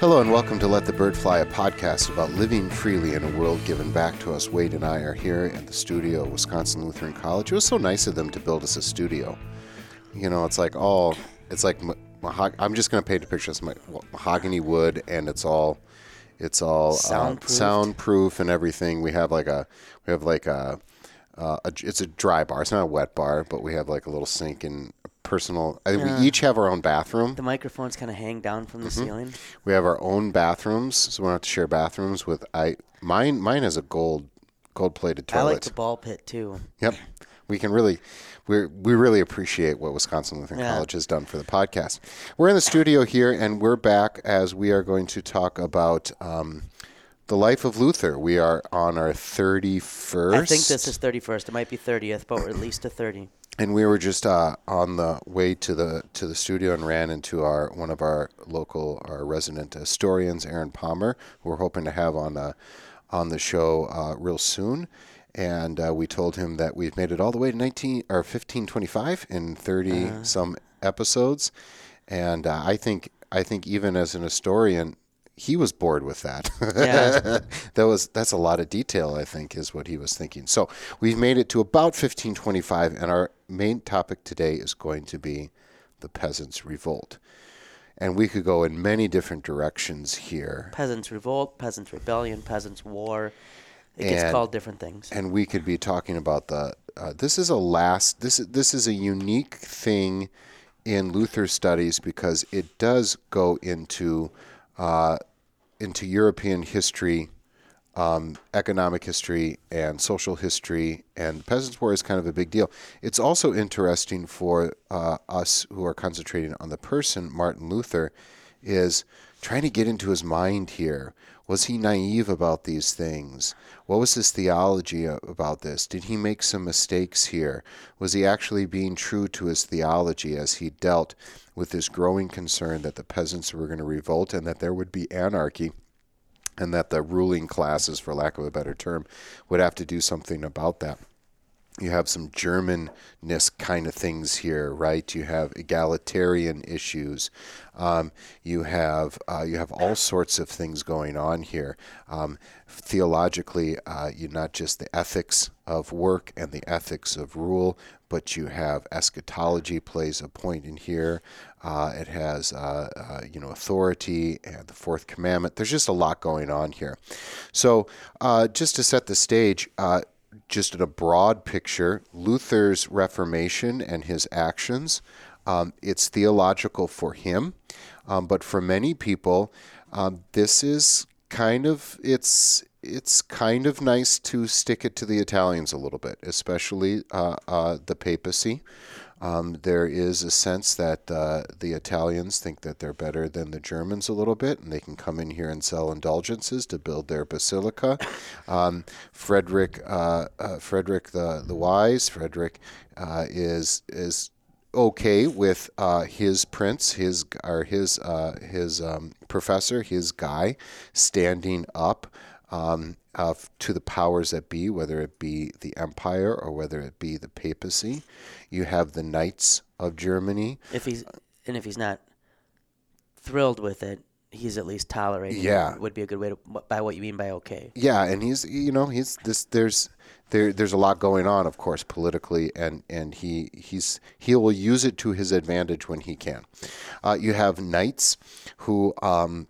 Hello and welcome to Let the Bird Fly, a podcast about living freely in a world given back to us. Wade and I are here at the studio at Wisconsin Lutheran College. It was so nice of them to build us a studio. You know, it's like all, it's like, I'm just going to paint a picture. My, mahogany wood and it's all, it's all uh, soundproof and everything. We have like a, we have like a, uh, a, it's a dry bar. It's not a wet bar, but we have like a little sink and a personal. I think we each have our own bathroom. The microphones kind of hang down from the Mm-hmm. ceiling. We have our own bathrooms, so we don't have to share bathrooms with I. Mine, mine has a gold, gold plated I toilet. like the ball pit too. Yep, we can really, we we really appreciate what Wisconsin Lutheran Yeah. College has done for the podcast. We're in the studio here, and we're back as we are going to talk about um, the life of Luther. We are on our thirty first. I think this is 31st. It might be 30th, but we're at least to 30. And we were just uh, on the way to the to the studio and ran into our one of our local our resident historians, Aaron Palmer, who we're hoping to have on uh, on the show uh, real soon. And uh, we told him that we've made it all the way to 19 or 1525 in 30 some episodes, and uh, I think I think even as an historian. He was bored with that. Yeah. that was that's a lot of detail. I think is what he was thinking. So we've made it to about 1525, and our main topic today is going to be the peasants' revolt. And we could go in many different directions here, Peasants' revolt, peasants' rebellion, peasants' war. It gets called different things. and we could be talking about the. Uh, this is a last. This is this is a unique thing in Luther studies because it does go into uh, into European history, um, economic history, and social history. And the Peasants' War is kind of a big deal. It's also interesting for uh, us who are concentrating on the person, Martin Luther, is trying to get into his mind here. Was he naive about these things? What was his theology about this? Did he make some mistakes here? Was he actually being true to his theology as he dealt with this growing concern that the peasants were going to revolt and that there would be anarchy? And that the ruling classes, for lack of a better term, would have to do something about that. You have some Germanness kind of things here, right? You have egalitarian issues. Um, you have uh, you have all sorts of things going on here. Um, theologically, uh, you not just the ethics of work and the ethics of rule, but you have eschatology plays a point in here. Uh, it has uh, uh, you know authority and the fourth commandment. There's just a lot going on here. So uh, just to set the stage. Just in a broad picture, Luther's Reformation and his actions, um, it's theological for him, um, but for many people, um, this is kind of it's it's kind of nice to stick it to the Italians a little bit, especially uh, uh, the papacy. Um, there is a sense that uh, the Italians think that they're better than the Germans a little bit, and they can come in here and sell indulgences to build their basilica. Um, Frederick, uh, uh, Frederick the the Wise, Frederick uh, is is okay with uh, his prince, his or his uh, his um, professor, his guy, standing up um, uh, to the powers that be, whether it be the empire or whether it be the papacy. You have the knights of Germany. If he's and if he's not thrilled with it, he's at least tolerating. Yeah. it would be a good way to by what you mean by okay. Yeah, and he's you know he's this there's there there's a lot going on, of course, politically, and and he he's he will use it to his advantage when he can. Uh, you have knights who um,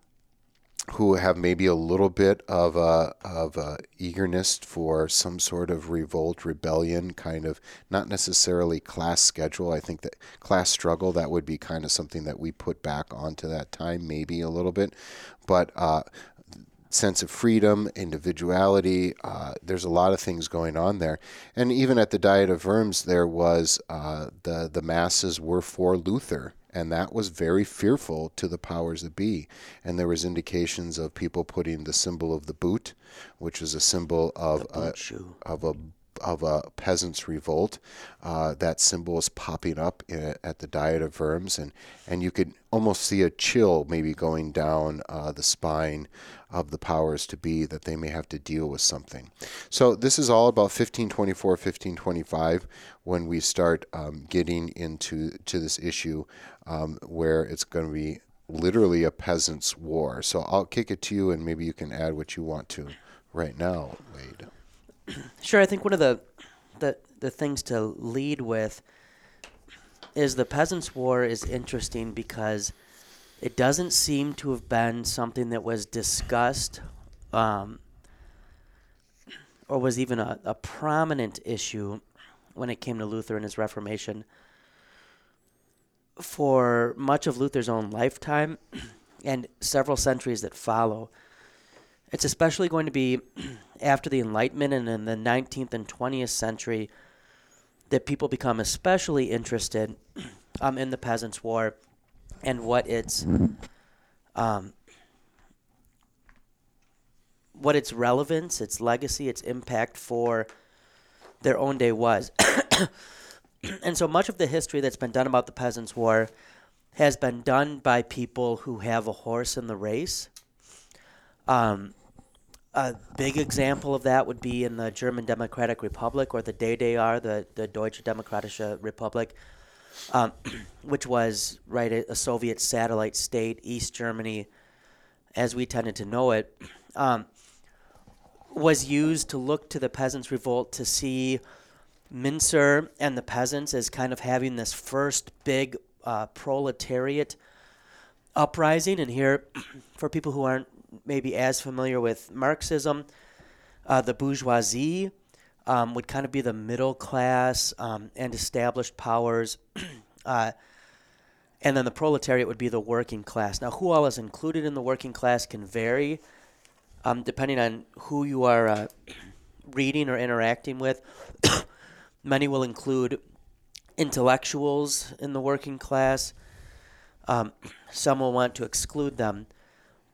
who have maybe a little bit of a of a eagerness for some sort of revolt, rebellion, kind of not necessarily class schedule. I think that class struggle that would be kind of something that we put back onto that time, maybe a little bit, but. Uh, sense of freedom, individuality. Uh, there's a lot of things going on there, and even at the Diet of Worms, there was uh, the the masses were for Luther, and that was very fearful to the powers that be. And there was indications of people putting the symbol of the boot, which is a symbol of a, shoe. of a of a peasants' revolt. Uh, that symbol is popping up i at the Diet of Worms, and, and you could almost see a chill maybe going down uh, the spine of the powers to be that they may have to deal with something. So this is all about 1524, 1525 when we start um, getting into to this issue um, where it's going to be literally a peasants' war. So I'll kick it to you, and maybe you can add what you want to right now, Wade. Sure, I think one of the the the things to lead with is the Peasants' War is interesting because it doesn't seem to have been something that was discussed um, or was even a, a prominent issue when it came to Luther and his Reformation for much of Luther's own lifetime and several centuries that follow. It's especially going to be after the Enlightenment and in the 19th and 20th century that people become especially interested um, in the Peasants' War and what its um, what its relevance, its legacy, its impact for their own day was. and so much of the history that's been done about the Peasants' War has been done by people who have a horse in the race. Um, a big example of that would be in the German Democratic Republic, or the DDR, the, the Deutsche Demokratische Republik, um, which was right a, Soviet satellite state, East Germany, as we tended to know it, um, was used to look to the peasants' revolt to see Münzer and the peasants as kind of having this first big uh, proletariat uprising. And here, for people who aren't maybe as familiar with Marxism, uh, the bourgeoisie um, would kind of be the middle class um, and established powers. uh, and then the proletariat would be the working class. Now, who all is included in the working class can vary um, depending on who you are uh, reading or interacting with. Many will include intellectuals in the working class. Um, some will want to exclude them.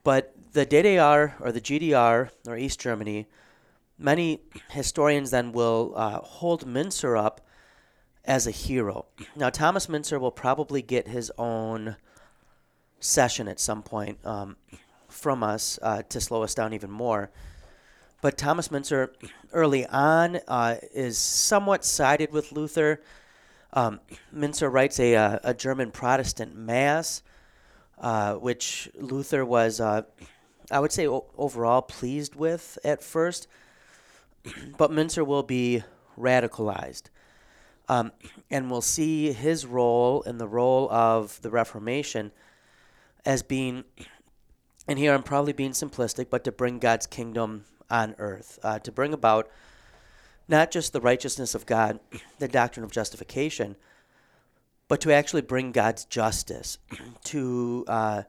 But the DDR or the GDR or East Germany, many historians then will uh, hold Münzer up as a hero. Now, Thomas Münzer will probably get his own session at some point um, from us uh, to slow us down even more. But Thomas Münzer, early on, uh, is somewhat sided with Luther. Um, Münzer writes a, uh, a German Protestant Mass, uh, which Luther was uh, I would say o- overall pleased with at first, but Münzer will be radicalized. Um, and we'll see his role and the role of the Reformation as being, and here I'm probably being simplistic, but to bring God's kingdom on earth, uh, to bring about not just the righteousness of God, the doctrine of justification, but to actually bring God's justice, to uh,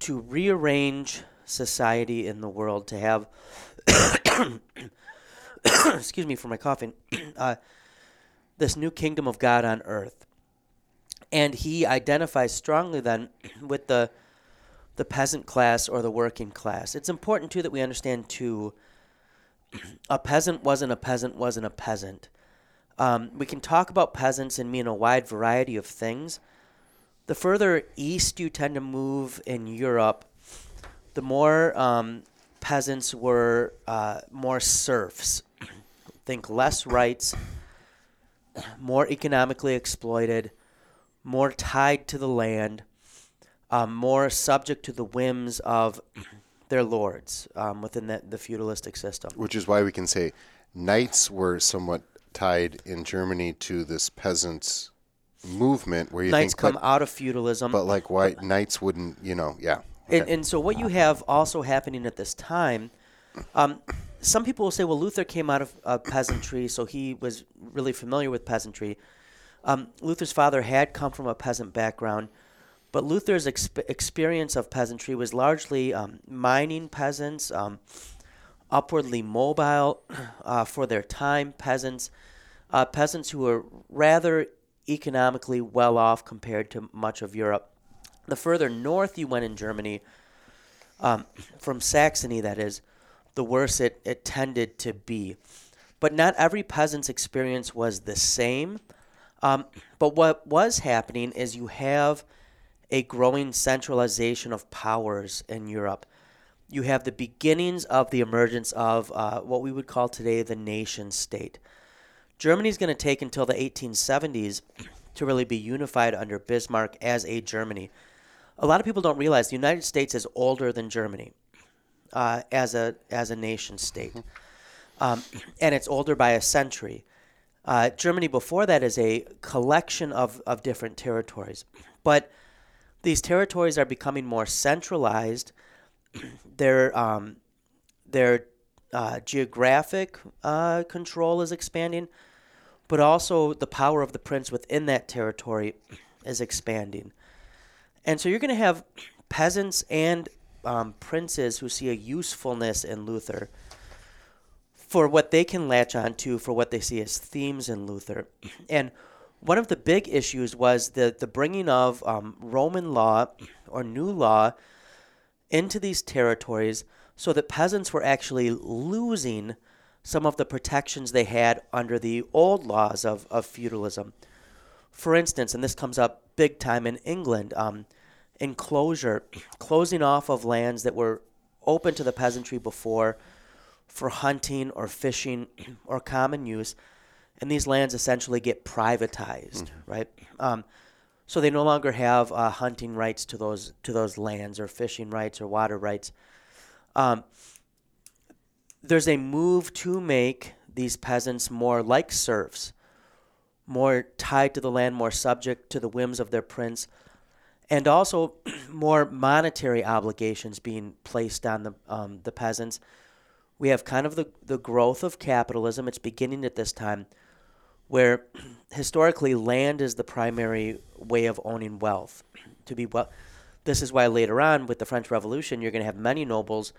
to rearrange society in the world to have excuse me for my coughing uh, this new kingdom of god on earth. And he identifies strongly then with the the peasant class or the working class. It's important too that we understand too a peasant wasn't a peasant wasn't a peasant um, we can talk about peasants and mean a wide variety of things the further east you tend to move in Europe, the more um, peasants were uh, more serfs. Think less rights, more economically exploited, more tied to the land, um, more subject to the whims of their lords um, within the, the feudalistic system. Which is why we can say knights were somewhat tied in Germany to this peasants movement where you knights think, come but, out of feudalism. but like why knights wouldn't, you know, yeah. And, and so what you have also happening at this time, um, some people will say, well, Luther came out of uh, peasantry, so he was really familiar with peasantry. Um, Luther's father had come from a peasant background, but Luther's exp- experience of peasantry was largely um, mining peasants, um, upwardly mobile uh, for their time peasants, uh, peasants who were rather economically well off compared to much of Europe. The further north you went in Germany, um, from Saxony, that is, the worse it, it tended to be. But not every peasant's experience was the same. Um, but what was happening is you have a growing centralization of powers in Europe. You have the beginnings of the emergence of uh, what we would call today the nation state. Germany's going to take until the 1870s to really be unified under Bismarck as a Germany. a lot of people don't realize the United States is older than Germany uh, as a as a nation state, um, and it's older by a century. Uh, Germany before that is a collection of, of different territories, but these territories are becoming more centralized. Their um, their uh, geographic uh, control is expanding, but also the power of the prince within that territory is expanding. And so you're going to have peasants and um, princes who see a usefulness in Luther for what they can latch onto for what they see as themes in Luther. And one of the big issues was the, the bringing of um, Roman law or new law into these territories so that peasants were actually losing some of the protections they had under the old laws of, of feudalism. For instance, and this comes up big time in England, um, enclosure, closing off of lands that were open to the peasantry before for hunting or fishing or common use, and these lands essentially get privatized, mm-hmm. right? Um, so they no longer have uh, hunting rights to those to those lands or fishing rights or water rights. Um, there's a move to make these peasants more like serfs, more tied to the land, more subject to the whims of their prince, and also more monetary obligations being placed on the um, the peasants. We have kind of the, the growth of capitalism. It's beginning at this time, where historically land is the primary way of owning wealth. To be well, this is why later on with the French Revolution, you're going to have many nobles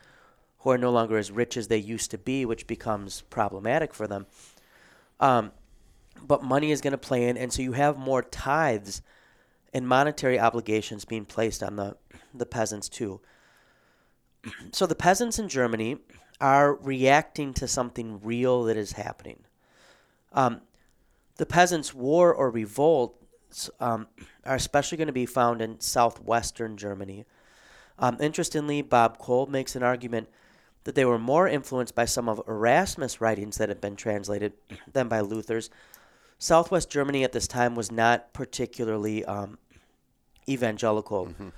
who are no longer as rich as they used to be, which becomes problematic for them. Um, but money is going to play in, and so you have more tithes and monetary obligations being placed on the, the peasants too. So the peasants in Germany are reacting to something real that is happening. Um, the peasants' war or revolt um, are especially going to be found in southwestern Germany. Um, interestingly, Bob Kolb makes an argument that they were more influenced by some of Erasmus' writings that have been translated than by Luther's. Southwest Germany at this time was not particularly um, evangelical mm-hmm.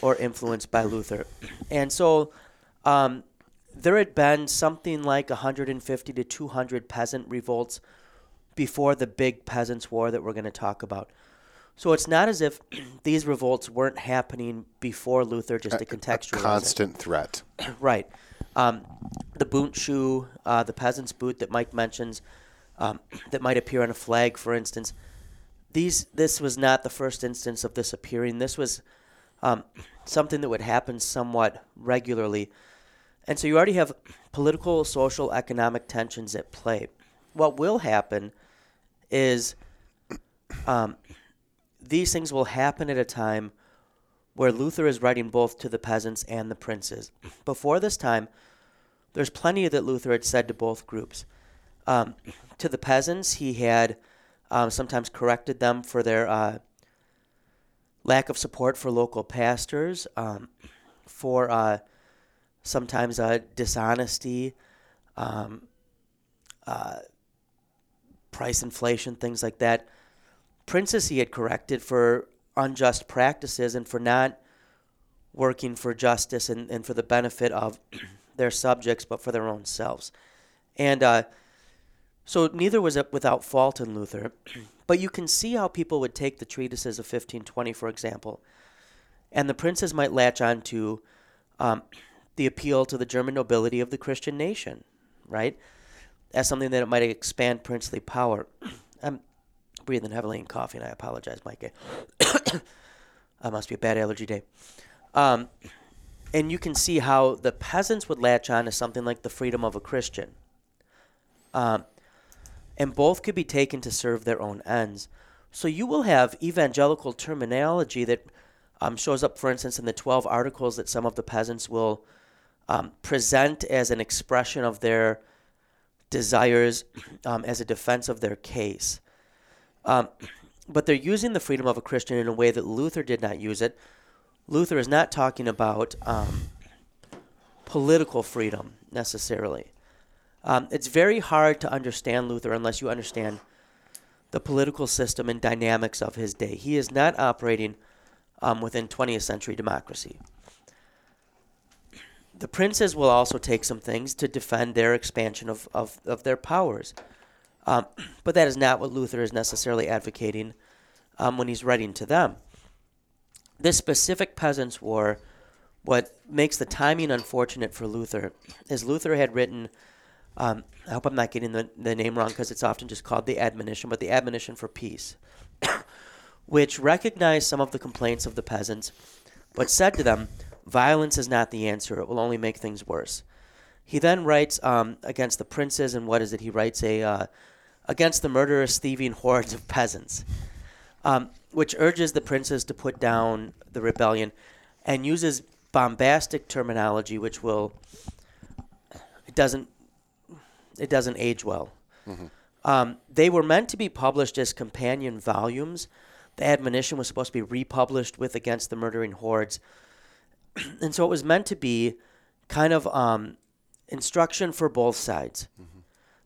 or influenced by Luther. And so um, there had been something like 150 to 200 peasant revolts before the big peasants' war that we're going to talk about. So it's not as if these revolts weren't happening before Luther, just to contextualize. A constant it. threat. right. Um, the Bundschuh, uh, the peasant's boot that Mike mentions, um, that might appear on a flag, for instance. These, this was not the first instance of this appearing. This was um, something that would happen somewhat regularly. And so you already have political, social, economic tensions at play. What will happen is um, these things will happen at a time where Luther is writing both to the peasants and the princes. Before this time, there's plenty that Luther had said to both groups. Um, to the peasants, he had um, sometimes corrected them for their uh, lack of support for local pastors, um, for uh, sometimes uh, dishonesty, um, uh, price inflation, things like that. Princes he had corrected for unjust practices and for not working for justice and, and for the benefit of their subjects, but for their own selves. And uh, so neither was it without fault in Luther. but you can see how people would take the treatises of 1520, for example, and the princes might latch on to um, the appeal to the German nobility of the Christian nation, right? As something that it might expand princely power. I'm breathing heavily and coughing. I apologize, Mike. I must be a bad allergy day. Um, and you can see how the peasants would latch on to something like the freedom of a Christian. Um, and both could be taken to serve their own ends. So you will have evangelical terminology that um, shows up, for instance, in the 12 articles that some of the peasants will um, present as an expression of their desires um, as a defense of their case. Um, but they're using the freedom of a Christian in a way that Luther did not use it. Luther is not talking about um, political freedom necessarily. Um, it's very hard to understand Luther unless you understand the political system and dynamics of his day. He is not operating um, within 20th century democracy. The princes will also take some things to defend their expansion of, of, of their powers. Um, but that is not what Luther is necessarily advocating um, when he's writing to them. This specific Peasants' War, what makes the timing unfortunate for Luther is Luther had written, um, I hope I'm not getting the, the name wrong because it's often just called the admonition, but the admonition for peace, which recognized some of the complaints of the peasants, but said to them, violence is not the answer, it will only make things worse. He then writes um, against the princes, and what is it? He writes a uh, against the murderous, thieving hordes of peasants um, which urges the princes to put down the rebellion and uses bombastic terminology which will it doesn't it doesn't age well. Mm-hmm. Um, they were meant to be published as companion volumes. The admonition was supposed to be republished with Against the Murdering Hordes. and so it was meant to be kind of um, instruction for both sides. Mm-hmm.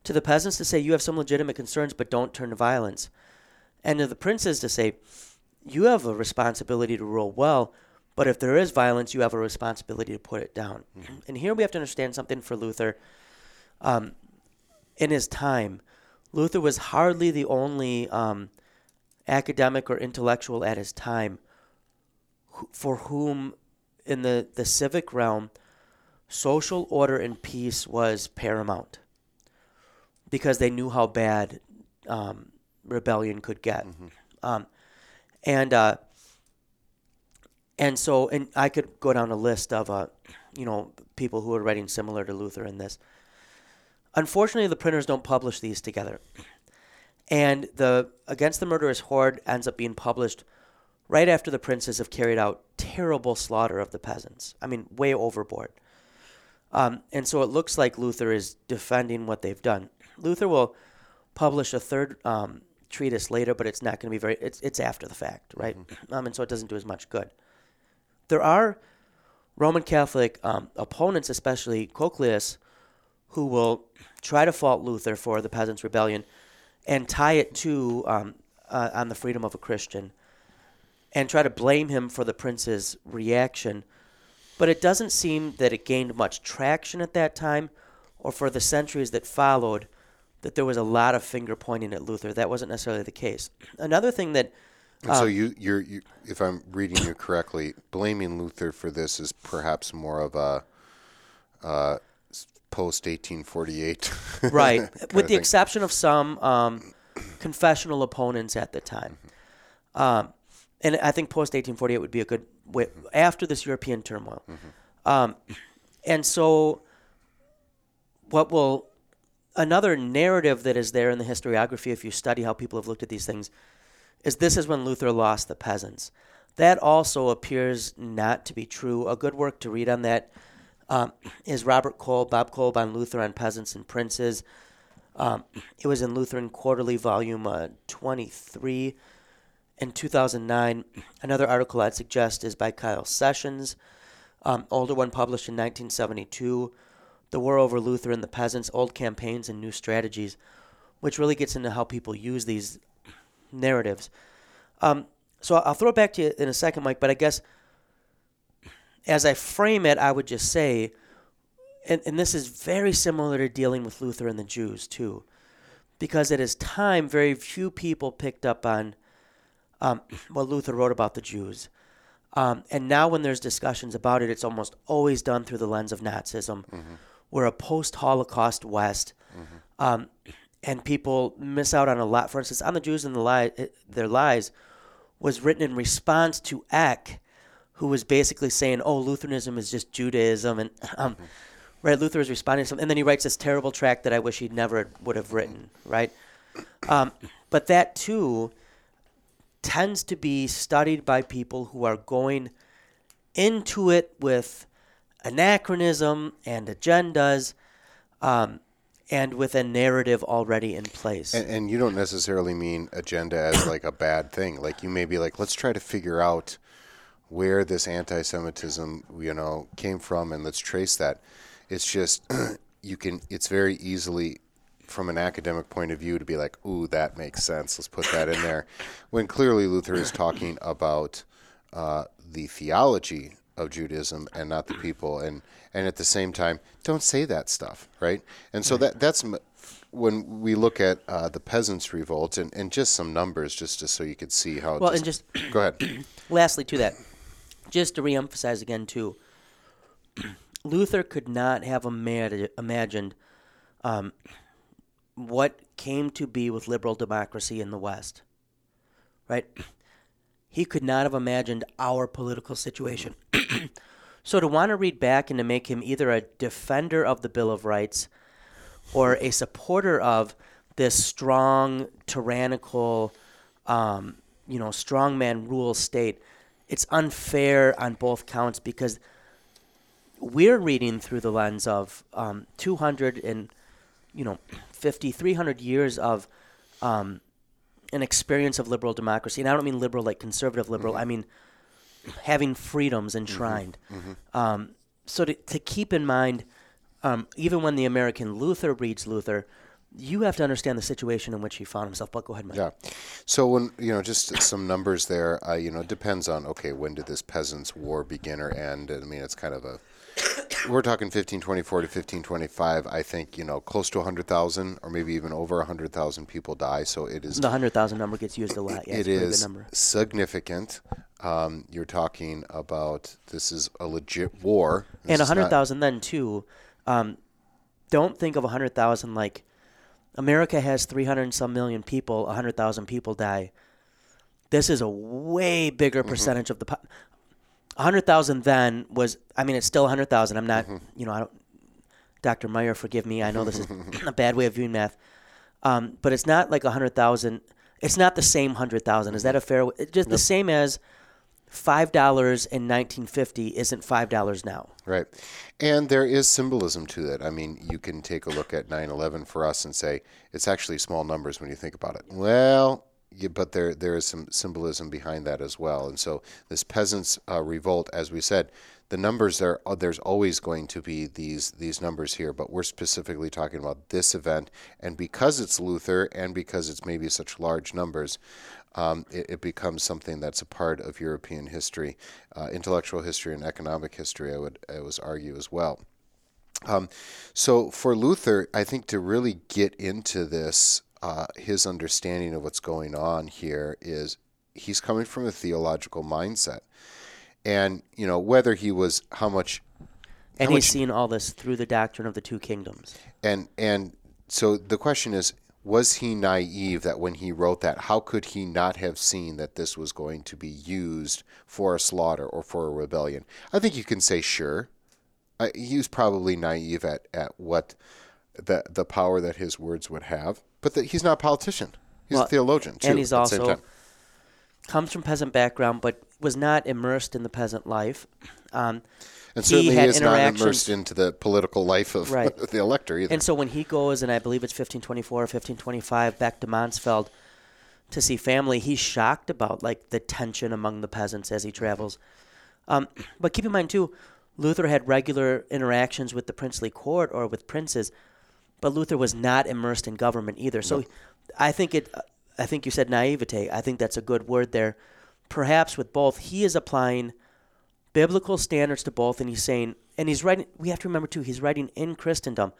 To the peasants to say, you have some legitimate concerns, but don't turn to violence and to the princes to say, you have a responsibility to rule well, but if there is violence, you have a responsibility to put it down. Mm-hmm. And here we have to understand something for Luther. Um, in his time, Luther was hardly the only um, academic or intellectual at his time who, for whom, in the, the civic realm, social order and peace was paramount because they knew how bad um, rebellion could get. Mm-hmm. Um, and uh, and so and I could go down a list of uh, you know people who are writing similar to Luther in this. Unfortunately, the printers don't publish these together, and the Against the Murderous Horde ends up being published right after the princes have carried out terrible slaughter of the peasants. I mean, way overboard. Um, and so it looks like Luther is defending what they've done. Luther will publish a third um, treatise later, but it's not going to be very. It's it's after the fact, right? Mm-hmm. Um, and so it doesn't do as much good. There are Roman Catholic um, opponents, especially Cochlaeus, who will try to fault Luther for the Peasants' Rebellion and tie it to um, uh, on the freedom of a Christian, and try to blame him for the prince's reaction. But it doesn't seem that it gained much traction at that time, or for the centuries that followed that there was a lot of finger pointing at Luther. That wasn't necessarily the case. Another thing that um, so you, you're, you, if I'm reading you correctly, blaming Luther for this is perhaps more of a uh, post 1848, right? With the exception of some um, confessional opponents at the time, mm-hmm. um, and I think post 1848 would be a good way after this European turmoil. Mm-hmm. Um, and so, what will another narrative that is there in the historiography, if you study how people have looked at these things, is this is when Luther lost the peasants. That also appears not to be true. A good work to read on that um, is Robert Kolb, Bob Kolb on Luther on Peasants and Princes. Um, it was in Lutheran Quarterly, Volume uh, 23 in 2009. Another article I'd suggest is by Kyle Sessions, um, older one published in 1972 the War Over Luther and the Peasants, Old Campaigns and New Strategies, which really gets into how people use these narratives. Um, so I'll throw it back to you in a second, Mike, but I guess as I frame it, I would just say, and, and this is very similar to dealing with Luther and the Jews, too, because at his time, very few people picked up on um, what Luther wrote about the Jews. Um, and now, when there's discussions about it, it's almost always done through the lens of Nazism. Mm-hmm we're a post-Holocaust West, mm-hmm. um, and people miss out on a lot. For instance, on the Jews and the lie, eh, their lies was written in response to Eck, who was basically saying, "Oh, Lutheranism is just Judaism," and um, mm-hmm. right, Luther is responding to something, and then he writes this terrible tract that I wish he never would have written, right? Um, but that too tends to be studied by people who are going into it with anachronism and agendas, um, and with a narrative already in place. And, and, you don't necessarily mean agenda as like a bad thing. Like you may be like, let's try to figure out where this anti-Semitism, you know, came from, and let's trace that. It's just you can. It's very easily from an academic point of view to be like, ooh, that makes sense. Let's put that in there. When clearly Luther is talking about uh, the theology of Judaism and not the people, and and at the same time, don't say that stuff, right? And so that that's m- when we look at uh, the peasants' revolt and, and just some numbers, just, just so you could see how. Well, and just go ahead. lastly to that, just to reemphasize again too, Luther could not have imag- imagined um, what came to be with liberal democracy in the West, right? He could not have imagined our political situation. so to want to read back and to make him either a defender of the Bill of Rights or a supporter of this strong, tyrannical, um, you know, strongman rule state, it's unfair on both counts because we're reading through the lens of um, 200 and you know 50 300 years of um, an experience of liberal democracy and i don't mean liberal like conservative liberal i mean having freedoms enshrined um, so to, to keep in mind um, even when the american luther reads luther you have to understand the situation in which he found himself but go ahead Mike. Yeah. So when you know, just some numbers there. Uh, you know, it depends on okay, when did this peasants' war begin or end? I mean, it's kind of a. We're talking 1524 to 1525. I think you know, close to 100,000 or maybe even over 100,000 people die. So it is. the 100000 number gets used a lot yeah, it's a very good is significant. Um, you're talking about this is a legit war. This and a not- hundred thousand then too. Um, don't think of a hundred thousand like America has three hundred and some million people. A hundred thousand people die. This is a way bigger Mm-hmm. percentage of the. Po- hundred thousand then was. I mean, it's still a hundred thousand. I'm not. Mm-hmm. You know, I don't. Dr. Meyer, forgive me. I know this is a bad way of viewing math, um, but it's not like a hundred thousand. It's not the same hundred thousand. Is that a fair? It's just the same as five dollars in 1950 isn't five dollars now. Right. And there is symbolism to that. I mean, you can take a look at 9 11 for us and say it's actually small numbers when you think about it. Well, yeah, but there there is some symbolism behind that as well. And so this peasants' uh, revolt, as we said, the numbers are uh, there's always going to be these these numbers here, but we're specifically talking about this event, and because it's Luther and because it's maybe such large numbers, um, it, it becomes something that's a part of European history, uh, intellectual history, and economic history. I would I would argue as well. Um, so for Luther, I think to really get into this, uh, his understanding of what's going on here is he's coming from a theological mindset, and you know whether he was how much And How he's much- seen all this through the doctrine of the two kingdoms. and and so the question is was he naive that when he wrote that how could he not have seen that this was going to be used for a slaughter or for a rebellion? I think you can say sure. Uh, he was probably naive at, at what the the power that his words would have but that he's not a politician he's Well, a theologian too and he's the also comes from peasant background, but was not immersed in the peasant life. Um, and certainly he had is not immersed into the political life of Right. the elector either and so when he goes, and I believe it's 1524 or 1525, back to Mansfeld to see family, he's shocked about like the tension among the peasants as he travels. Um, but keep in mind too, Luther had regular interactions with the princely court or with princes, but Luther was not immersed in government either. So I think it. I think you said naivete. I think that's a good word there. Perhaps with both, he is applying biblical standards to both, and he's saying, and he's writing. We have to remember too, he's writing in Christendom.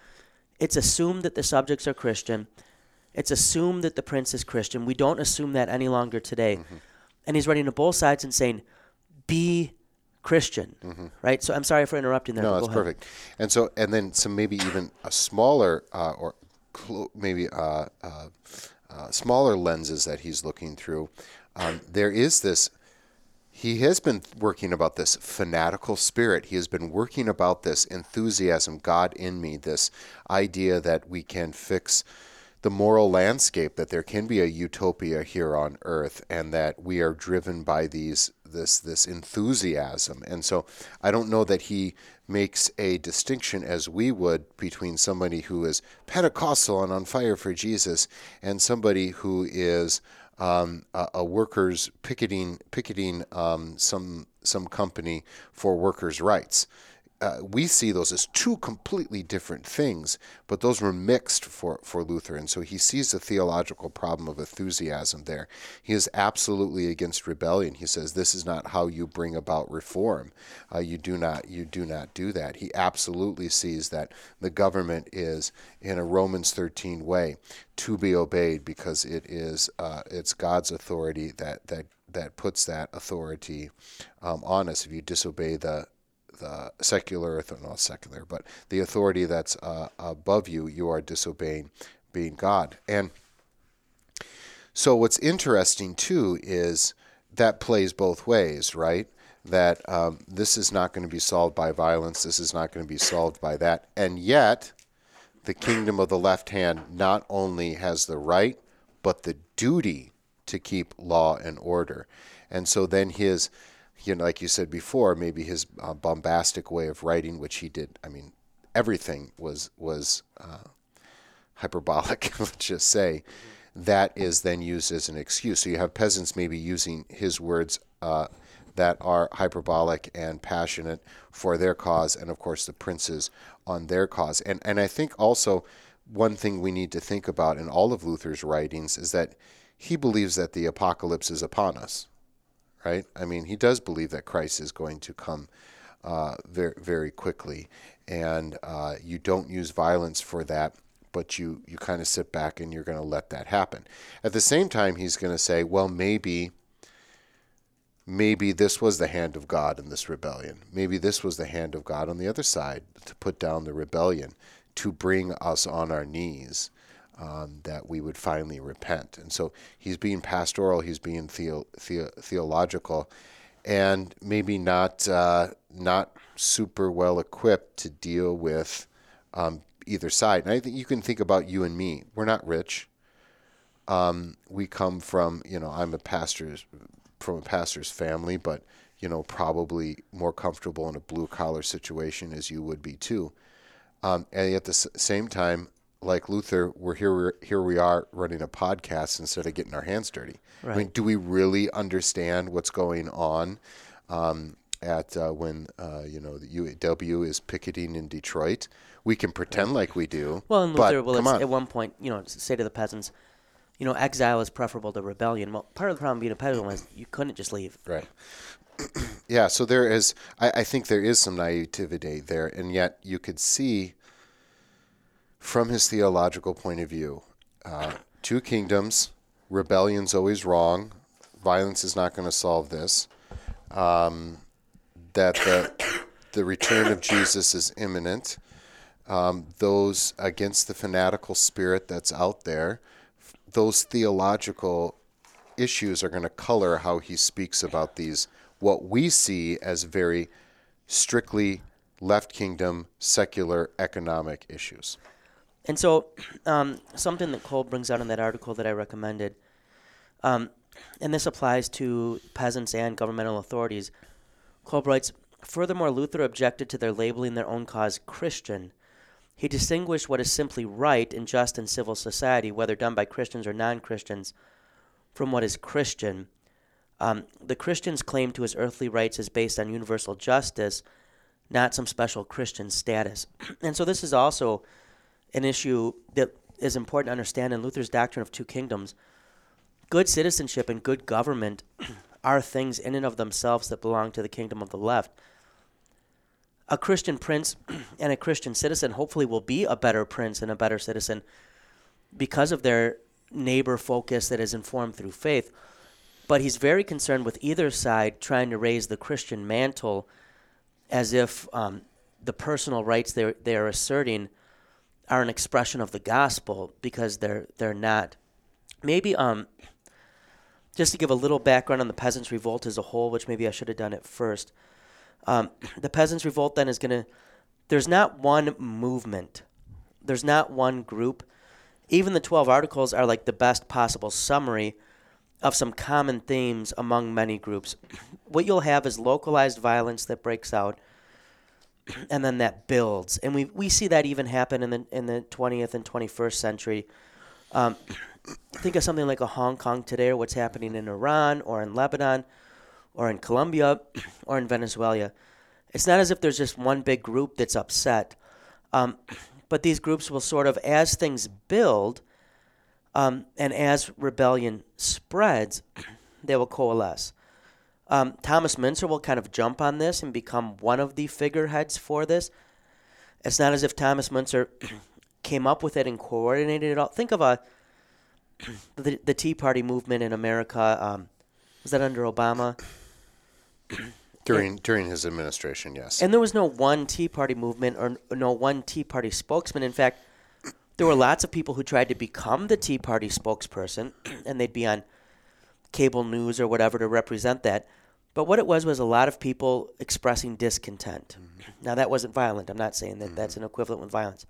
It's assumed that the subjects are Christian. It's assumed that the prince is Christian. We don't assume that any longer today. Mm-hmm. And he's writing to both sides and saying, "Be Christian." Right. So I'm sorry for interrupting there. No, that's perfect. And so, and then some maybe even a smaller uh, or clo- maybe uh, uh, uh, smaller lenses that he's looking through. Um, there is this. He has been working about this fanatical spirit. He has been working about this enthusiasm, God in me, this idea that we can fix the moral landscape, that there can be a utopia here on earth, and that we are driven by these this this enthusiasm. And so I don't know that he makes a distinction as we would between somebody who is Pentecostal and on fire for Jesus and somebody who is um, a, a workers picketing picketing um, some some company for workers' rights. Uh, we see those as two completely different things, but those were mixed for, for Luther. And so he sees a theological problem of enthusiasm there. He is absolutely against rebellion. He says, This is not how you bring about reform. Uh, you, do not, you do not do that. He absolutely sees that the government is, in a Romans 13 way, to be obeyed because it is uh, it's God's authority that, that, that puts that authority um, on us. If you disobey the the secular, not secular, but the authority that's uh, above you, you are disobeying being God. And so what's interesting too is that plays both ways, right? That um, this is not going to be solved by violence, this is not going to be solved by that. And yet, the kingdom of the left hand not only has the right, but the duty to keep law and order. And so then his you know, like you said before, maybe his uh, bombastic way of writing, which he did. I mean, everything was was uh, hyperbolic. let's just say that is then used as an excuse. So you have peasants maybe using his words uh, that are hyperbolic and passionate for their cause, and of course the princes on their cause. And and I think also one thing we need to think about in all of Luther's writings is that he believes that the apocalypse is upon us right? I mean, he does believe that Christ is going to come uh, very, very quickly, and uh, you don't use violence for that, but you you kind of sit back and you're going to let that happen. At the same time, he's going to say, well, maybe. Maybe this was the hand of God in this rebellion. Maybe this was the hand of God on the other side to put down the rebellion, to bring us on our knees um, that we would finally repent. And so he's being pastoral, he's being theo- theo- theological, and maybe not uh, not super well equipped to deal with um, either side. And I think you can think about you and me. We're not rich. Um, we come from you know I'm a pastor's from a pastor's family, but you know probably more comfortable in a blue collar situation as you would be too. Um, and at the s- same time, like Luther, we're here. We're, here we are running a podcast instead of getting our hands dirty. Right. I mean, do we really understand what's going on um, at uh, when uh, you know the UAW is picketing in Detroit? We can pretend like we do. Well, and Luther will at one point, you know, say to the peasants, you know, exile is preferable to rebellion. Well, part of the problem being a peasant was you couldn't just leave. Right. yeah. So there is. I, I think there is some naivety there, and yet you could see from his theological point of view. Uh, two kingdoms, rebellion's always wrong, violence is not going to solve this. Um, that the, the return of Jesus is imminent. Um, those against the fanatical spirit that's out there, those theological issues are going to color how he speaks about these, what we see as very strictly left kingdom, secular economic issues. And so, um, something that Kolb brings out in that article that I recommended, um, and this applies to peasants and governmental authorities. Kolb writes Furthermore, Luther objected to their labeling their own cause Christian. He distinguished what is simply right and just in civil society, whether done by Christians or non Christians, from what is Christian. Um, the Christian's claim to his earthly rights is based on universal justice, not some special Christian status. and so, this is also an issue that is important to understand in Luther's doctrine of two kingdoms. Good citizenship and good government are things in and of themselves that belong to the kingdom of the left. A Christian prince and a Christian citizen hopefully will be a better prince and a better citizen because of their neighbor focus that is informed through faith. But he's very concerned with either side trying to raise the Christian mantle as if um, the personal rights they're, they're asserting are an expression of the gospel because they're they're not. Maybe um, just to give a little background on the peasants' revolt as a whole, which maybe I should have done it first. Um, the peasants' revolt then is going to. There's not one movement. There's not one group. Even the 12 articles are like the best possible summary of some common themes among many groups. What you'll have is localized violence that breaks out and then that builds, and we we see that even happen in the in the 20th and 21st century. Um, think of something like a Hong Kong today, or what's happening in Iran, or in Lebanon, or in Colombia, or in Venezuela, it's not as if there's just one big group that's upset, um, but these groups will sort of, as things build, um, and as rebellion spreads, they will coalesce. Um, Thomas Müntzer will kind of jump on this and become one of the figureheads for this. It's not as if Thomas Müntzer came up with it and coordinated it all. Think of a the, the Tea Party movement in America. Um, was that under Obama? during during his administration, yes. And there was no one Tea Party movement or no one Tea Party spokesman. In fact, there were lots of people who tried to become the Tea Party spokesperson, and they'd be on cable news or whatever to represent that. But what it was was a lot of people expressing discontent. Mm-hmm. Now that wasn't violent. I'm not saying that mm-hmm. that's an equivalent with violence.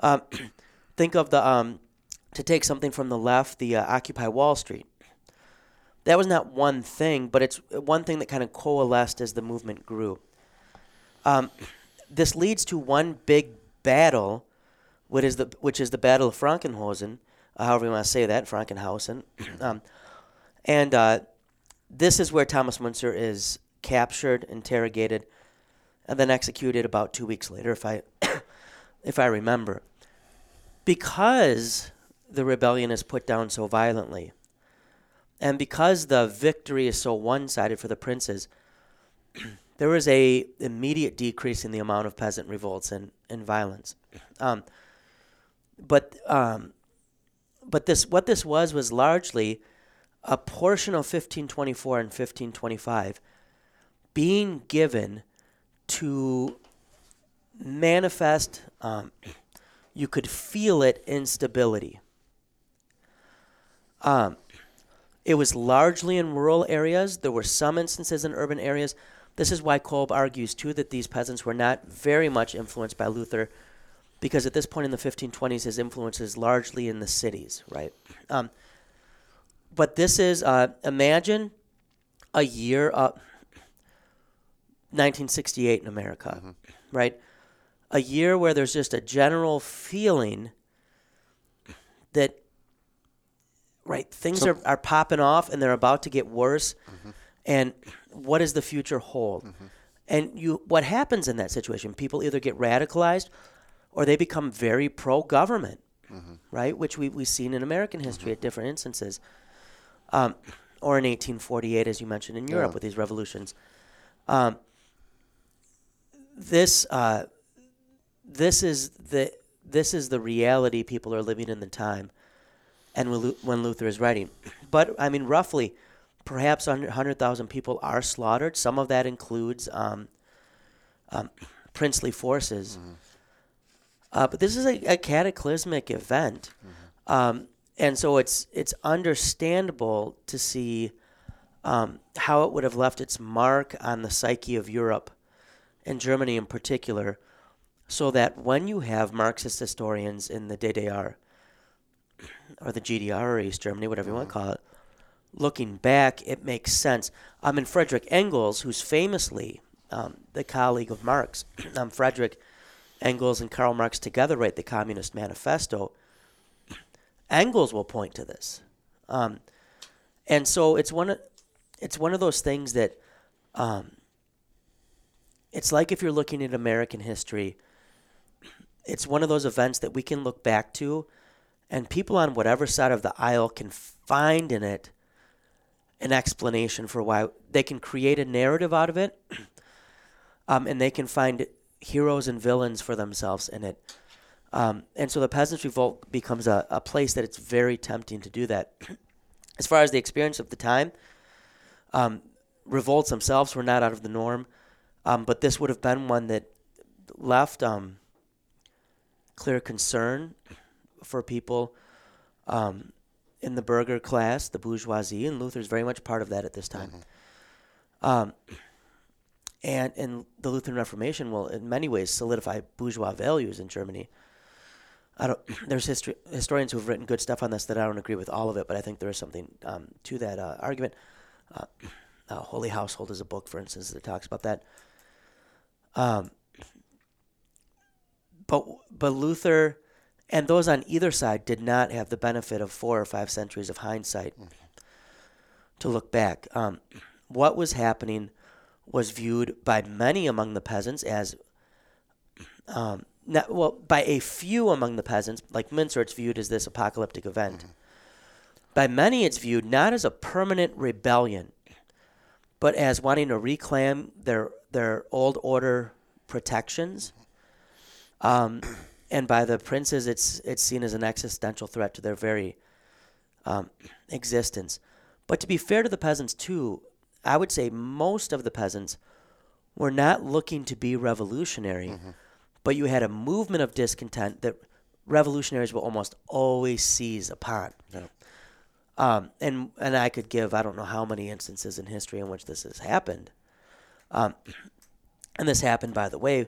Um, think of the um, to take something from the left, the uh, Occupy Wall Street. That was not one thing, but it's one thing that kind of coalesced as the movement grew. Um, this leads to one big battle, which is the which is the Battle of Frankenhausen, uh, however you want to say that, Frankenhausen, um, and uh, this is where Thomas Müntzer is captured, interrogated, and then executed about two weeks later, if I if I remember. Because the rebellion is put down so violently, and because the victory is so one-sided for the princes, there was a immediate decrease in the amount of peasant revolts and, and violence. Um, but um, but this what this was was largely a portion of 1524 and 1525 being given to manifest, um, you could feel it, instability. Um, it was largely in rural areas. There were some instances in urban areas. This is why Kolb argues, too, that these peasants were not very much influenced by Luther, because at this point in the 1520s, his influence is largely in the cities, right? Um, but this is uh, imagine a year up 1968 in America, mm-hmm. right? A year where there's just a general feeling that right things so, are, are popping off and they're about to get worse mm-hmm. and what does the future hold mm-hmm. and you what happens in that situation people either get radicalized or they become very pro-government mm-hmm. right which we, we've seen in american history at mm-hmm. different instances um, or in 1848, as you mentioned in Europe yeah. with these revolutions. Um, this uh, this is the this is the reality people are living in the time, and when Luther is writing. But I mean, roughly, perhaps hundred thousand people are slaughtered. Some of that includes um, um, princely forces. Mm-hmm. Uh, but this is a, a cataclysmic event. Mm-hmm. Um, and so it's it's understandable to see um, how it would have left its mark on the psyche of Europe and Germany in particular, so that when you have Marxist historians in the DDR or the GDR or East Germany, whatever you want to call it, looking back, it makes sense. I um, mean, Frederick Engels, who's famously um, the colleague of Marx, um, Frederick Engels and Karl Marx together write the Communist Manifesto Engels will point to this, um, and so it's one of it's one of those things that um, it's like if you're looking at American history, it's one of those events that we can look back to, and people on whatever side of the aisle can find in it an explanation for why they can create a narrative out of it, um, and they can find heroes and villains for themselves in it. Um, and so the Peasants' Revolt becomes a, a place that it's very tempting to do that. as far as the experience of the time, um, revolts themselves were not out of the norm, um, but this would have been one that left um, clear concern for people um, in the burgher class, the bourgeoisie, and Luther's very much part of that at this time. Mm-hmm. Um, and and the Lutheran Reformation will, in many ways, solidify bourgeois values in Germany. I don't. There's history, historians who have written good stuff on this that I don't agree with all of it, but I think there is something um, to that uh, argument. Uh, uh, Holy Household is a book, for instance, that talks about that. Um, but but Luther and those on either side did not have the benefit of four or five centuries of hindsight mm-hmm. to look back. Um, what was happening was viewed by many among the peasants as, um, not, well, by a few among the peasants, like Müntzer, it's viewed as this apocalyptic event. By many, it's viewed not as a permanent rebellion, but as wanting to reclaim their their old order protections. Um, and by the princes, it's it's seen as an existential threat to their very um, existence. But to be fair to the peasants too, I would say most of the peasants were not looking to be revolutionary, but you had a movement of discontent that revolutionaries will almost always seize upon. Um, and and I could give I don't know how many instances in history in which this has happened. Um, and this happened, by the way,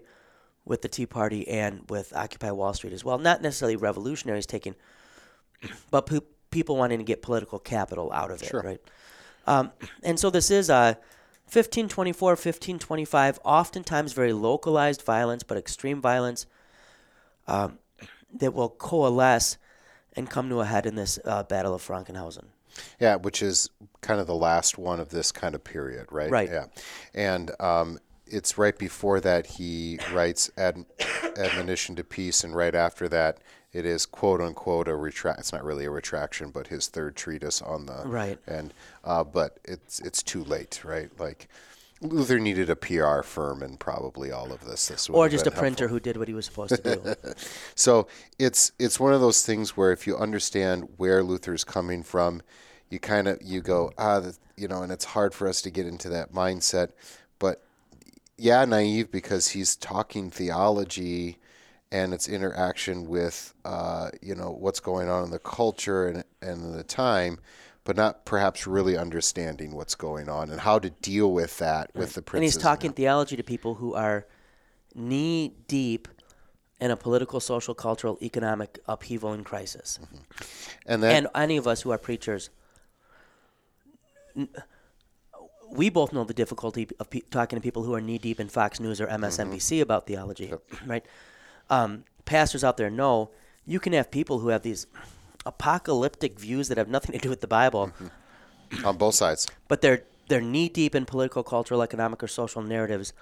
with the Tea Party and with Occupy Wall Street as well. Not necessarily revolutionaries taking, but pe- people wanting to get political capital out of it, Sure. right? Um, and so this is uh, 1524, 1525, oftentimes very localized violence, but extreme violence um, that will coalesce and come to a head in this uh, Battle of Frankenhausen. Yeah, which is kind of the last one of this kind of period, right? Right. Yeah, and um, it's right before that he writes ad- admonition to peace, and right after that, it is quote unquote a retract. It's not really a retraction, but his third treatise on the Right. And uh, but it's it's too late, right? Like Luther needed a PR firm and probably all of this. This Or just a been printer who did what he was supposed to do. so it's it's one of those things where if you understand where Luther's coming from, you kind of you go ah the, you know, and it's hard for us to get into that mindset, but yeah, naive because he's talking theology and its interaction with uh, you know what's going on in the culture and and the time. But not perhaps really understanding what's going on and how to deal with that with the and he's talking theology to people who are knee deep in a political, social, cultural, economic upheaval and crisis. and then And any of us who are preachers, we both know the difficulty of pe- talking to people who are knee deep in Fox News or MSNBC about theology, right? Um, pastors out there know you can have people who have these apocalyptic views that have nothing to do with the Bible, on both sides. but they're they're knee deep in political, cultural, economic, or social narratives,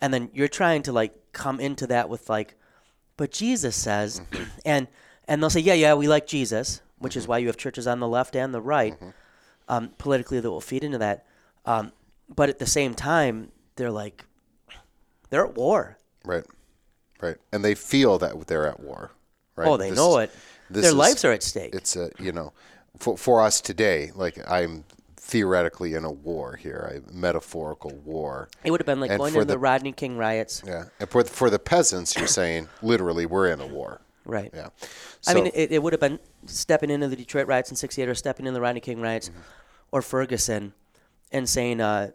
and then you're trying to like come into that with like, but Jesus says, and and they'll say, yeah, yeah, we like Jesus, which is why you have churches on the left and the right, um, politically that will feed into that, um, but at the same time, they're like, they're at war. Right, right, and they feel that they're at war. Right. Oh, they This know is- it. this Their is- lives are at stake. It's a you know, for for us today, like I'm theoretically in a war here, a metaphorical war. It would have been like and going into the, the- Rodney King riots, Yeah, and for for the peasants, you're saying literally we're in a war. right? Yeah. I mean, it, it would have been stepping into the Detroit riots in '68 or stepping in the Rodney King riots Mm-hmm. or Ferguson and saying, uh,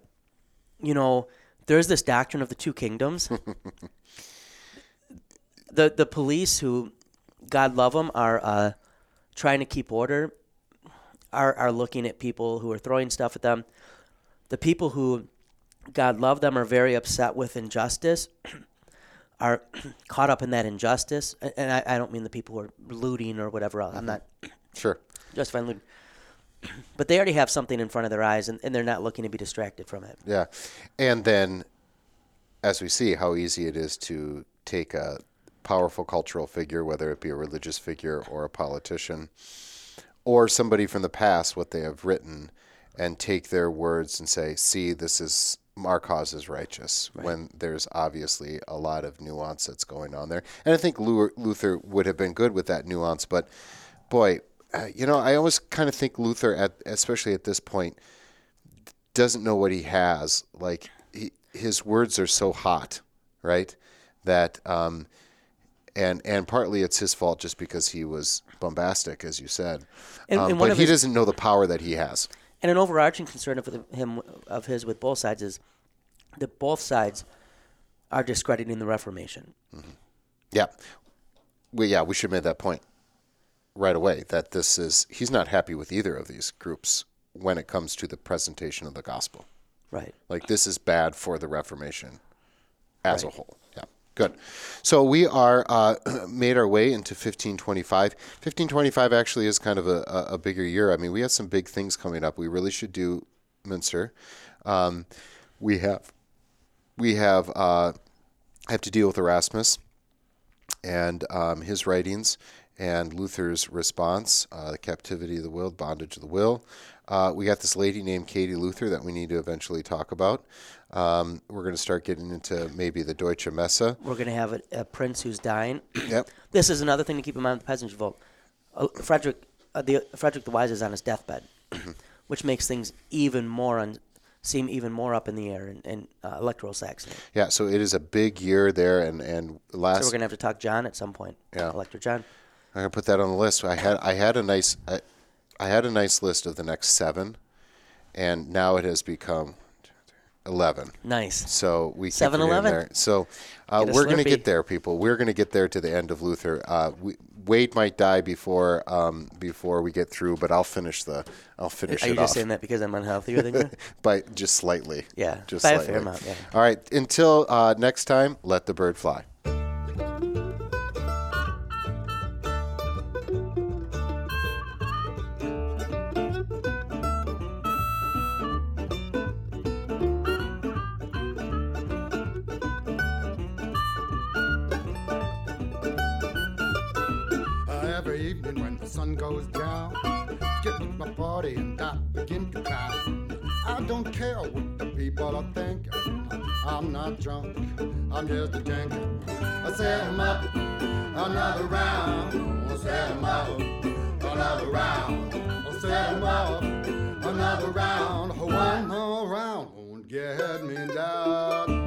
you know, there's this doctrine of the two kingdoms. the the police who, God love them, are uh, trying to keep order, are are looking at people who are throwing stuff at them. The people who, God love them, are very upset with injustice. Are caught up in that injustice, and I, I don't mean the people who are looting or whatever else. I'm not sure. justifying looting, but they already have something in front of their eyes, and, and they're not looking to be distracted from it. Yeah, and then as we see how easy it is to take a powerful cultural figure, whether it be a religious figure or a politician, or somebody from the past, what they have written, and take their words and say, "See, this is our cause is righteous." When there's obviously a lot of nuance that's going on there, and I think Luther would have been good with that nuance, but boy. Uh, you know, I always kind of think Luther, at especially at this point, doesn't know what he has. Like he, his words are so hot, right? That um, and and partly it's his fault just because he was bombastic, as you said. And- um, and but he his- doesn't know the power that he has. And an overarching concern of him of his with both sides is that both sides are discrediting the Reformation. Yeah, we yeah we should make that point right away. That this is he's not happy with either of these groups when it comes to the presentation of the gospel. Right. Like this is bad for the Reformation as a whole. Good. So we are uh, made our way into 1525. 1525 actually is kind of a, a, a bigger year. I mean, we have some big things coming up. We really should do Minster. Um, we have we have uh, have to deal with Erasmus and um, his writings and Luther's response, uh, the captivity of the will, bondage of the will. Uh, we got this lady named Katie Luther that we need to eventually talk about. Um, we're going to start getting into maybe the Deutsche Messe. We're going to have a, a prince who's dying. Yep. This is another thing to keep in mind with the Peasants' Revolt. Uh, Frederick, uh, the, Frederick the Wise is on his deathbed, which makes things even more un, seem even more up in the air in, in uh, electoral Saxony. Yeah, so it is a big year there, and and last So we're going to have to talk John at some point. Yeah. Elector John. I'm gonna put that on the list. I had I had a nice I, I had a nice list of the next seven, and now it has become eleven. Nice. So we keep 7-Eleven? So uh, we're going to get there, people. We're going to get there to the end of Luther. Uh, we, Wade might die before um, before we get through, but I'll finish the I'll finish Are you just off saying that because I'm unhealthier than you? by just slightly. Yeah, just by a fair amount, yeah. All right. Until uh, next time, let the bird fly. What are thinking. I'm not drunk, I'm just a drinking. I set 'em up another round. I set 'em up another round. I set 'em up another round. One more round won't get me down.